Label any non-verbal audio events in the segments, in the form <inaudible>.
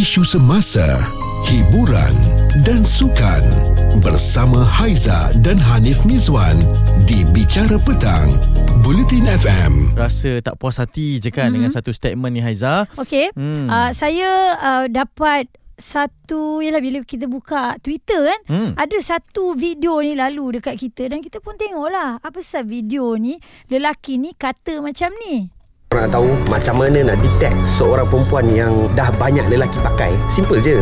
isu semasa, hiburan dan sukan bersama Haiza dan Hanif Mizwan di Bicara Petang, Bulletin FM. Rasa tak puas hati je kan mm-hmm. dengan satu statement ni Haiza. Okey. Hmm. Uh, saya uh, dapat satu yalah bila kita buka Twitter kan hmm. ada satu video ni lalu dekat kita dan kita pun tengoklah apa sebab video ni lelaki ni kata macam ni Orang nak tahu macam mana nak detect seorang perempuan yang dah banyak lelaki pakai? Simple je.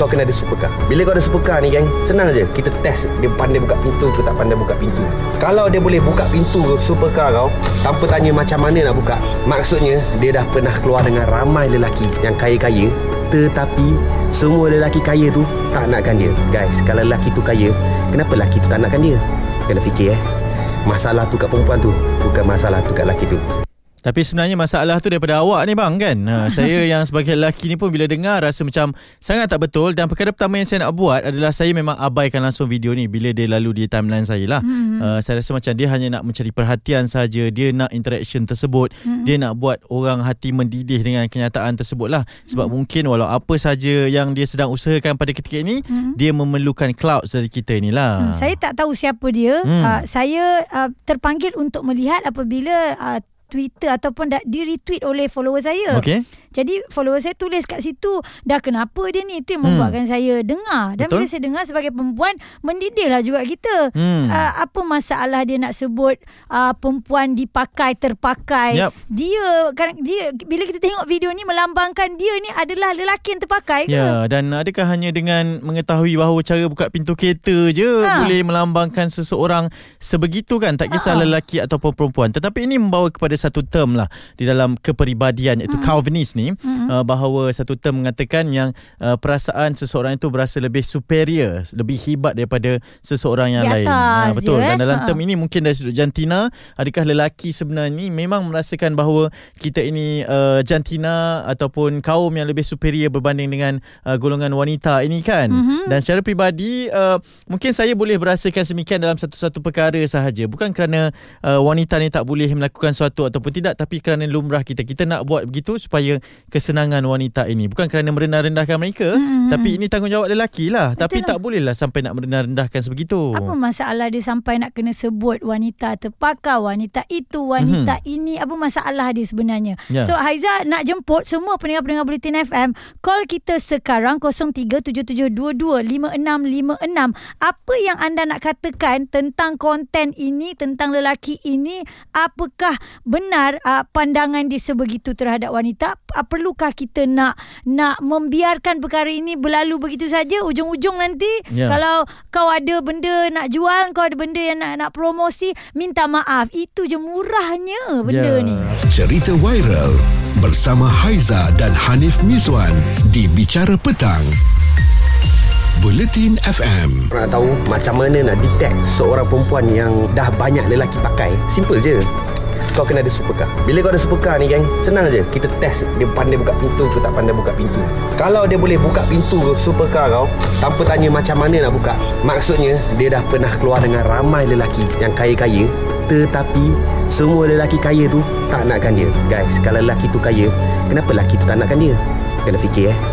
Kau kena ada supercar. Bila kau ada supercar ni geng Senang je. Kita test Dia pandai buka pintu ke tak pandai buka pintu. Kalau dia boleh buka pintu supercar kau Tanpa tanya macam mana nak buka Maksudnya Dia dah pernah keluar dengan ramai lelaki Yang kaya-kaya Tetapi Semua lelaki kaya tu Tak nakkan dia. Guys Kalau lelaki tu kaya Kenapa lelaki tu tak nakkan dia? Kena fikir eh. Masalah tu kat perempuan tu Bukan masalah tu kat lelaki tu tapi sebenarnya masalah tu daripada awak ni bang kan. Ha, <laughs> saya yang sebagai lelaki ni pun bila dengar rasa macam sangat tak betul dan perkara pertama yang saya nak buat adalah saya memang abaikan langsung video ni bila dia lalu di timeline saya lah. Mm-hmm. Uh, saya rasa macam dia hanya nak mencari perhatian saja, dia nak interaction tersebut, mm-hmm. dia nak buat orang hati mendidih dengan kenyataan tersebut lah. Sebab mm-hmm. mungkin walau apa saja yang dia sedang usahakan pada ketika ini, mm-hmm. dia memerlukan cloud dari kita inilah. Mm, saya tak tahu siapa dia. Mm. Uh, saya uh, terpanggil untuk melihat apabila uh, Twitter ataupun di retweet oleh follower saya. Okay. Jadi follower saya tulis kat situ dah kenapa dia ni itu yang membuatkan hmm. saya dengar dan Betul? bila saya dengar sebagai perempuan mendidihlah juga kita. Hmm. Uh, apa masalah dia nak sebut uh, perempuan dipakai terpakai. Yep. Dia kan dia bila kita tengok video ni melambangkan dia ni adalah lelaki yang terpakai ke? Ya dan adakah hanya dengan mengetahui bahawa cara buka pintu kereta je ha. boleh melambangkan seseorang sebegitu kan tak kisah ha. lelaki ataupun perempuan tetapi ini membawa kepada satu term lah di dalam keperibadian iaitu hmm. Calvinist ni ni mm-hmm. uh, bahawa satu term mengatakan yang uh, perasaan seseorang itu berasa lebih superior, lebih hebat daripada seseorang yang Di lain. Uh, betul. Je, Dan dalam ha. term ini mungkin dari sudut jantina, adakah lelaki sebenarnya ini memang merasakan bahawa kita ini uh, jantina ataupun kaum yang lebih superior berbanding dengan uh, golongan wanita ini kan? Mm-hmm. Dan secara peribadi uh, mungkin saya boleh berasakan semikian dalam satu-satu perkara sahaja. Bukan kerana uh, wanita ni tak boleh melakukan sesuatu ataupun tidak tapi kerana lumrah kita. Kita nak buat begitu supaya kesenangan wanita ini. Bukan kerana merendah-rendahkan mereka hmm. tapi ini tanggungjawab lelaki lah. Betul. Tapi lah. tak bolehlah sampai nak merendah-rendahkan sebegitu. Apa masalah dia sampai nak kena sebut wanita terpakai wanita itu wanita hmm. ini? Apa masalah dia sebenarnya? Yeah. so Haiza nak jemput semua pendengar-pendengar Bulletin FM call kita sekarang 0377225656 apa yang anda nak katakan tentang konten ini tentang lelaki ini? Apakah benar uh, pandangan dia sebegitu terhadap wanita perlukah kita nak nak membiarkan perkara ini berlalu begitu saja? Ujung-ujung nanti yeah. kalau kau ada benda nak jual kau ada benda yang nak nak promosi minta maaf. Itu je murahnya benda yeah. ni. Cerita viral bersama Haiza dan Hanif Mizwan di Bicara Petang. Bulletin FM Nak tahu macam mana nak detect seorang perempuan yang dah banyak lelaki pakai? Simple je kau kena ada supercar Bila kau ada supercar ni geng Senang je. Kita test. Dia pandai buka pintu ke tak pandai buka pintu. Kalau dia boleh buka pintu supercar kau Tanpa tanya macam mana nak buka Maksudnya Dia dah pernah keluar dengan ramai lelaki Yang kaya-kaya Tetapi Semua lelaki kaya tu Tak nakkan dia. Guys Kalau lelaki tu kaya Kenapa lelaki tu tak nakkan dia? Kena fikir eh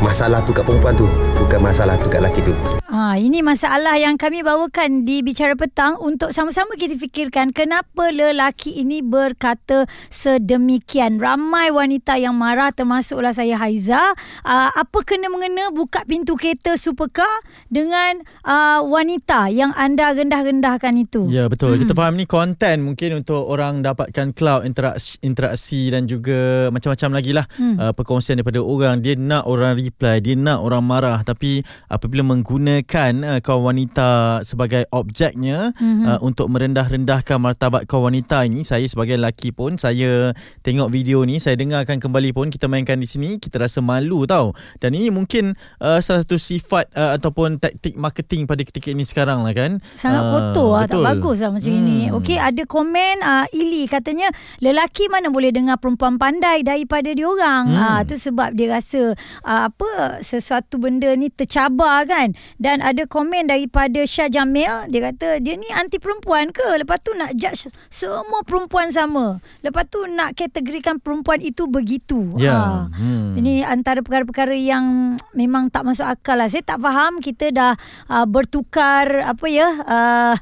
Masalah tu kat perempuan tu Bukan masalah tu kat lelaki tu Ha, ini masalah yang kami bawakan di Bicara Petang untuk sama-sama kita fikirkan kenapa lelaki ini berkata sedemikian. Ramai wanita yang marah termasuklah saya Haiza. Uh, apa kena-mengena buka pintu kereta supercar dengan uh, wanita yang anda rendah-rendahkan itu? Ya, betul. Hmm. Kita faham ni konten mungkin untuk orang dapatkan cloud interaksi, interaksi dan juga macam-macam lagi lah. Hmm. Uh, perkongsian daripada orang. Dia nak orang reply, dia nak orang marah. Tapi apabila menggunakan uh, kaum wanita sebagai objeknya mm-hmm. uh, untuk merendah-rendahkan martabat kaum wanita ini saya sebagai lelaki pun saya tengok video ni saya dengarkan kembali pun kita mainkan di sini kita rasa malu tau dan ini mungkin uh, salah satu sifat uh, ataupun taktik marketing pada ketika ini sekarang lah kan sangat uh, kotor lah tak bagus lah macam hmm. ini Okey, ada komen uh, Ili katanya lelaki mana boleh dengar perempuan pandai daripada diorang hmm. uh, tu sebab dia rasa uh, apa sesuatu benda ni tercabar kan dan ada komen daripada Syah Jamil dia kata dia ni anti perempuan ke lepas tu nak judge semua perempuan sama lepas tu nak kategorikan perempuan itu begitu Ya. ha. Hmm. ini antara perkara-perkara yang memang tak masuk akal lah saya tak faham kita dah uh, bertukar apa ya uh,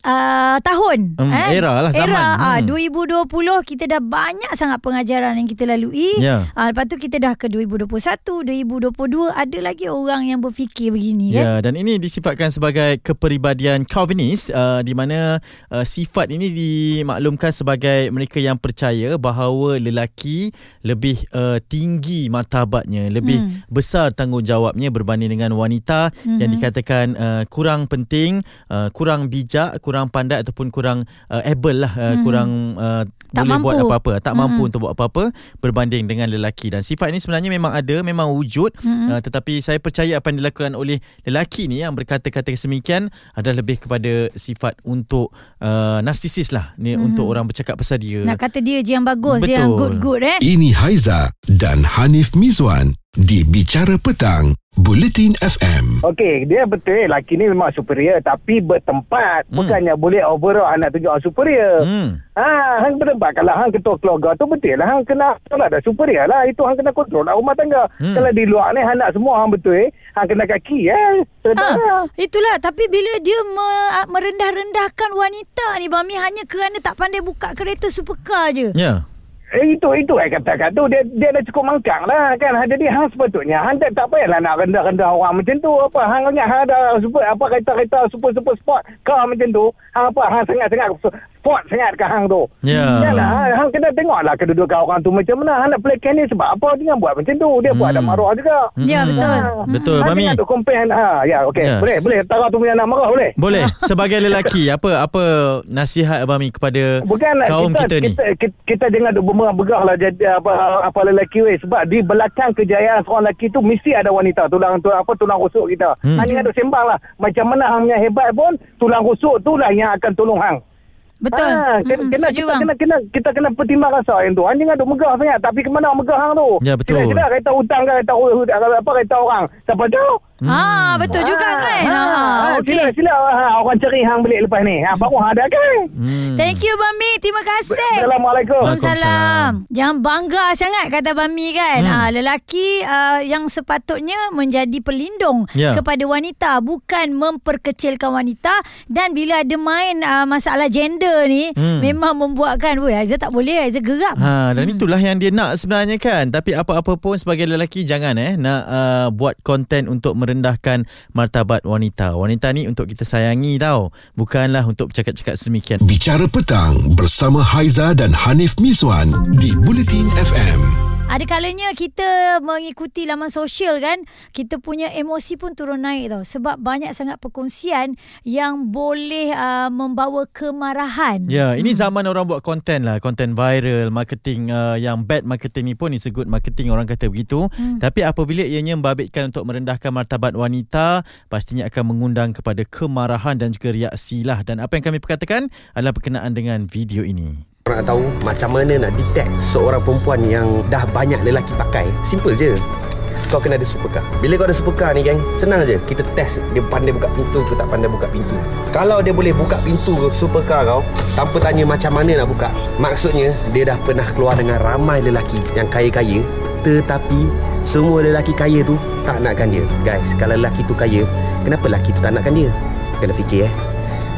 Uh, tahun Hmm, era lah, zaman. era Hmm. uh, 2020 kita dah banyak sangat pengajaran yang kita lalui Ya. uh, lepas tu kita dah ke 2021 2022 ada lagi orang yang berfikir begini kan Ya, dan ini disifatkan sebagai kepribadian Calvinist uh, di mana uh, sifat ini dimaklumkan sebagai mereka yang percaya bahawa lelaki lebih uh, tinggi martabatnya, lebih Hmm. besar tanggungjawabnya berbanding dengan wanita Mhm. yang dikatakan uh, kurang penting, uh, kurang bijak, kurang pandai ataupun kurang uh, able lah, uh, Mhm. kurang uh, Tak boleh buat mampu. apa-apa, tak Mhm. mampu untuk buat apa-apa berbanding dengan lelaki dan sifat ini sebenarnya memang ada, memang wujud Mhm. Uh, tetapi saya percaya apa yang dilakukan oleh lelaki ni yang berkata-kata semikian adalah lebih kepada sifat untuk uh, narsisis lah ni Mhm. untuk orang bercakap pasal dia. nak kata dia je yang bagus dia yang Betul. good-good eh Ini Haiza dan Hanif Mizwan di Bicara Petang, Bulletin FM. Okey, dia betul lelaki ni memang superior tapi bertempat. Hmm. Bukannya boleh overall nak tunjuk orang superior. Hmm. Ha, hang bertempat kalau hang ketua keluarga tu betul lah hang kena kalau ada superior lah itu hang kena kontrol lah rumah tangga. Hmm. Kalau di luar ni hang nak semua hang betul eh. Hang kena kaki eh. Sedar lah. Ha, itulah tapi bila dia me, merendah-rendahkan wanita ni Bami hanya kerana tak pandai buka kereta supercar je. Ya. Eh, itu itu saya katakan tu dia dia dah cukup mangkang lah kan? Jadi hang sepatutnya. Hang tak, tak payahlah nak rendah-rendah orang macam tu. Apa hang ingat hang ada super apa kereta-kereta super-super sport car macam tu. Hang apa hang sangat-sangat sport sangat ke hang tu Ya. Yalah, hang kena tengoklah kedudukan orang tu macam mana. Hang nak play ni sebab apa dia buat macam tu. Dia buat ada Hmm. marah juga. Ya, Hmm. betul. Betul, Hang Mami. duk compare. Ha, ya, okey. Yes. Boleh, boleh. Tara tu punya nak marah, boleh? Boleh. <laughs> Sebagai lelaki, apa apa nasihat Abami kepada Bukan kaum kita, kita, ni? kita, kita, kita jangan duk bermerah lah jadi apa apa lelaki weh sebab di belakang kejayaan seorang lelaki tu mesti ada wanita tulang tu apa tulang rusuk kita. Hmm. Hang jangan duk sembang lah macam mana hang punya hebat pun tulang rusuk tu lah yang akan tolong hang. Betul. Ha, kena, Mm, kena, kita, bang. kena, kena, kita kena pertimbang rasa yang tu. Hang jangan duk megah sangat. Tapi ke mana megah hang tu? Ya, betul. Tidak, kereta hutang ke kereta, apa kereta orang. Siapa tahu? Ha, betul juga kan. Ha, ha, okey. Sila, sila ha, orang cari hang balik lepas ni. Ha, baru ada kan? Hmm. Thank you Bami. Terima kasih. Assalamualaikum. Waalaikumsalam. Jangan bangga sangat kata Bami kan. Hmm. Hmm. Ha, lelaki uh, yang sepatutnya menjadi pelindung Ya. kepada wanita bukan memperkecilkan wanita dan bila ada main uh, masalah gender ni Hmm. memang membuatkan weh Aiza tak boleh Aiza geram. Ha dan itulah yang dia nak sebenarnya kan. Tapi apa-apa pun sebagai lelaki jangan eh nak uh, buat konten untuk merendahkan martabat wanita. Wanita ni untuk kita sayangi tau. Bukanlah untuk bercakap-cakap sedemikian. Bicara Petang bersama Haiza dan Hanif Mizwan di Bulletin FM. Ada kalanya kita mengikuti laman sosial kan, kita punya emosi pun turun naik tau. Sebab banyak sangat perkongsian yang boleh uh, membawa kemarahan. Ya, ini zaman orang buat konten lah, konten viral, marketing uh, yang bad marketing ni pun is a good marketing orang kata begitu. Hmm. Tapi apabila ianya membabitkan untuk merendahkan martabat wanita, pastinya akan mengundang kepada kemarahan dan juga reaksi lah. Dan apa yang kami perkatakan adalah berkenaan dengan video ini. Orang nak tahu macam mana nak detect seorang perempuan yang dah banyak lelaki pakai. Simple je. Kau kena ada supercar. Bila kau ada supercar ni geng, senang je. Kita test dia pandai buka pintu ke tak pandai buka pintu. Kalau dia boleh buka pintu supercar kau tanpa tanya macam mana nak buka, maksudnya dia dah pernah keluar dengan ramai lelaki yang kaya-kaya tetapi semua lelaki kaya tu tak nakkan dia. Guys, kalau lelaki tu kaya, kenapa lelaki tu tak nakkan dia? Kena fikir eh.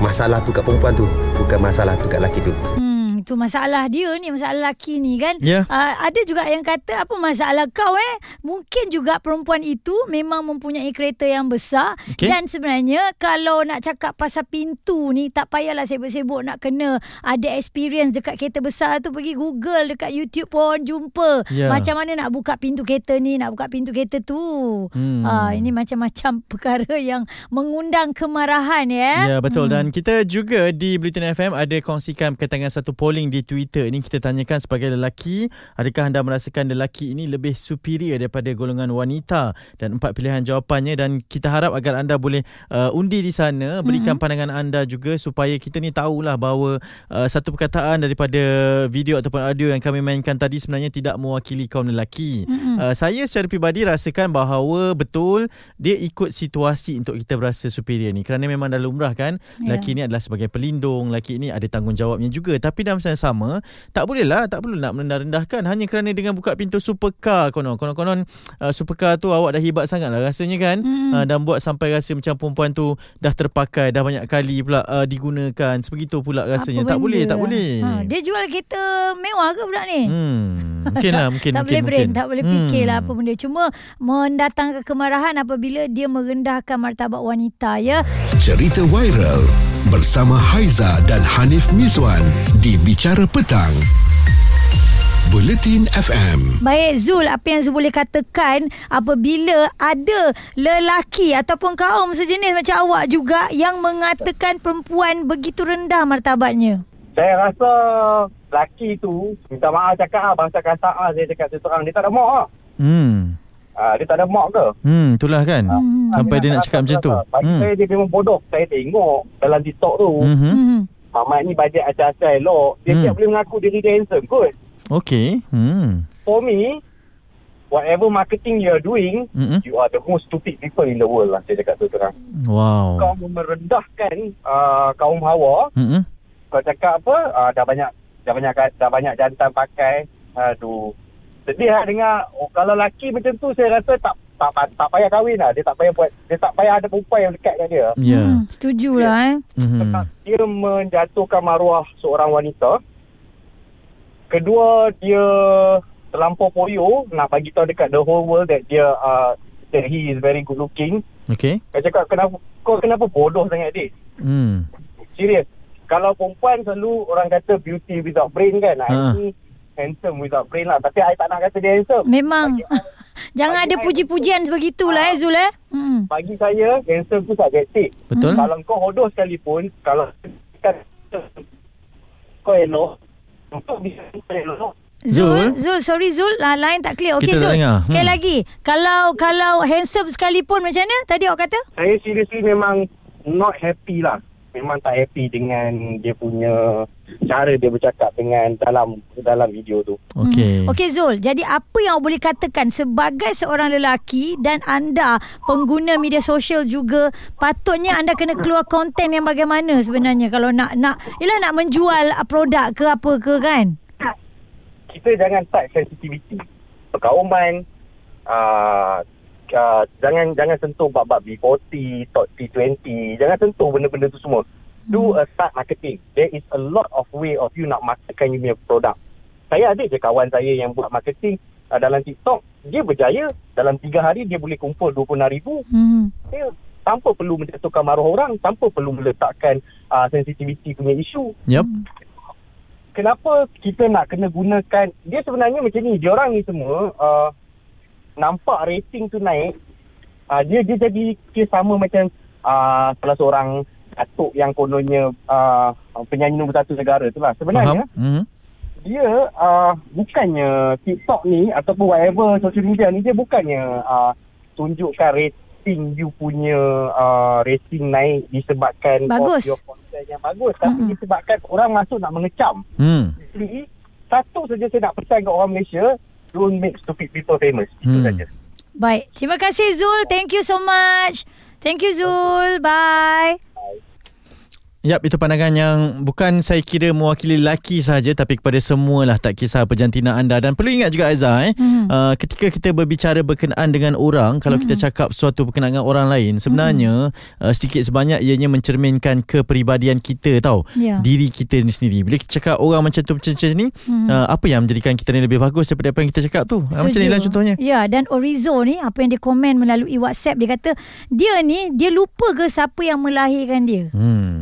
Masalah tu kat perempuan tu, bukan masalah tu kat lelaki tu. Hmm, itu masalah dia ni, masalah lelaki ni kan. Ya. Uh, ada juga yang kata apa masalah kau eh? Mungkin juga perempuan itu memang mempunyai kereta yang besar Okey. dan sebenarnya kalau nak cakap pasal pintu ni tak payahlah sibuk-sibuk nak kena ada experience dekat kereta besar tu pergi Google dekat YouTube pun jumpa Ya. macam mana nak buka pintu kereta ni, nak buka pintu kereta tu. Hmm. Ah, ini macam-macam <laughs> perkara yang mengundang kemarahan ya. Ya betul dan kita juga di Bulletin FM ada kongsikan berkaitan dengan satu polis polling di Twitter ini kita tanyakan sebagai lelaki, adakah anda merasakan lelaki ini lebih superior daripada golongan wanita dan empat pilihan jawapannya dan kita harap agar anda boleh uh, undi di sana berikan mm-hmm. pandangan anda juga supaya kita ni tahulah bahawa uh, satu perkataan daripada video ataupun audio yang kami mainkan tadi sebenarnya tidak mewakili kaum lelaki. Mm-hmm. Uh, saya secara pribadi rasakan bahawa betul dia ikut situasi untuk kita berasa superior ni kerana memang dah lumrah kan yeah. lelaki ni adalah sebagai pelindung, lelaki ni ada tanggungjawabnya juga tapi dalam masa yang sama tak boleh lah tak perlu nak merendah-rendahkan hanya kerana dengan buka pintu supercar konon. Konon-konon uh, supercar tu awak dah hebat sangat lah rasanya kan? Hmm. uh, dan buat sampai rasa macam perempuan tu dah terpakai dah banyak kali pula uh, digunakan. Sebegitu pula rasanya. Tak boleh tak boleh. Ha, dia jual kereta mewah ke budak ni? Hmm <laughs> mungkin lah mungkin tak mungkin, boleh brain mungkin. tak boleh fikir lah hmm. apa benda. Cuma mendatangkan kemarahan apabila dia merendahkan martabat wanita ya. Cerita viral bersama Haiza dan Hanif Miswan di Bicara Petang. Buletin FM. Baik Zul, apa yang Zul boleh katakan apabila ada lelaki ataupun kaum sejenis macam awak juga yang mengatakan perempuan begitu rendah martabatnya? Saya rasa lelaki tu, minta maaf cakap lah, bangsa kata lah, saya cakap terang, dia tak ada mak lah. Hmm. Uh, dia tak ada mak ke? Hmm, itulah kan. Uh, Sampai dia nak cakap macam tu. Bagi hmm. saya dia memang bodoh. Saya tengok dalam TikTok tu. Mm-hmm. Mamat ni bajet acah-acah elok. Dia hmm. boleh mengaku diri dia handsome kot. Okay. Hmm. For me, whatever marketing you are doing, mm-hmm. you are the most stupid people in the world lah. Saya cakap tu terang. Wow. Kau merendahkan uh, kaum hawa. Mm-hmm. Kau cakap apa? Uh, dah banyak dah banyak dah banyak jantan pakai. Aduh sedih lah dengar oh, kalau lelaki macam tu saya rasa tak tak, tak, tak payah kahwin lah. Dia tak payah buat dia tak payah ada perempuan yang dekat dengan dia. Yeah. hmm, setuju lah eh. Mm-hmm. dia menjatuhkan maruah seorang wanita. Kedua dia terlampau poyo nak bagi tahu dekat the whole world that dia uh, that he is very good looking. Okay. Saya cakap kenapa kau kenapa bodoh sangat dia hmm. serius. Kalau perempuan selalu orang kata beauty without brain kan ha. ini handsome without brain lah. Tapi I tak nak kata dia handsome. Memang. Bagi, <laughs> Jangan ada puji-pujian begitulah uh, eh Zul eh. Hmm. Bagi saya, handsome tu subjektif. Betul. Kalau kau hodoh sekalipun, kalau kau elok, untuk bisa elok, Zul, Zul, sorry Zul, lah, lain tak clear. Okey Zul, sekali hmm. lagi. Kalau kalau handsome sekalipun macam mana tadi awak kata? Saya seriously memang not happy lah memang tak happy dengan dia punya cara dia bercakap dengan dalam dalam video tu. Okey. Hmm. Okey Zul, jadi apa yang awak boleh katakan sebagai seorang lelaki dan anda pengguna media sosial juga patutnya anda kena keluar konten yang bagaimana sebenarnya kalau nak nak ialah nak menjual produk ke apa ke kan? Kita jangan tak sensitivity. Perkauman uh, uh, jangan jangan sentuh bab-bab B40, top T20, jangan sentuh benda-benda tu semua. Do hmm. a start marketing. There is a lot of way of you nak marketkan you punya produk. Saya ada je kawan saya yang buat marketing uh, dalam TikTok, dia berjaya dalam 3 hari dia boleh kumpul 26,000. Hmm. Dia tanpa perlu menjatuhkan maruah orang, tanpa perlu meletakkan uh, sensitivity punya isu. Yep. Kenapa kita nak kena gunakan dia sebenarnya macam ni, dia orang ni semua uh, nampak rating tu naik uh, dia dia jadi dia sama macam uh, salah seorang datuk yang kononnya uh, penyanyi nombor satu negara tu lah sebenarnya mm-hmm. dia uh, bukannya TikTok ni ataupun whatever social media ni dia bukannya uh, tunjukkan rating you punya uh, rating naik disebabkan bagus. your content yang bagus tapi mm-hmm. disebabkan orang masuk nak mengecam mm. jadi satu saja saya nak pesan ke orang Malaysia don't make stupid people famous. Itu hmm. saja. Baik. Terima kasih Zul. Thank you so much. Thank you Zul. Bye. Yap, itu pandangan yang bukan saya kira mewakili lelaki sahaja tapi kepada semua lah tak kisah perjantina anda dan perlu ingat juga Aiza eh mm. uh, ketika kita berbicara berkenaan dengan orang kalau mm. kita hmm. cakap sesuatu berkenaan dengan orang lain sebenarnya mm. uh, sedikit sebanyak ianya mencerminkan kepribadian kita tau yeah. diri kita sendiri bila kita cakap orang macam tu macam ni mm. uh, apa yang menjadikan kita ni lebih bagus daripada apa yang kita cakap tu uh, macam ni lah contohnya ya yeah, dan Orizo ni apa yang dia komen melalui WhatsApp dia kata dia ni dia lupa ke siapa yang melahirkan dia hmm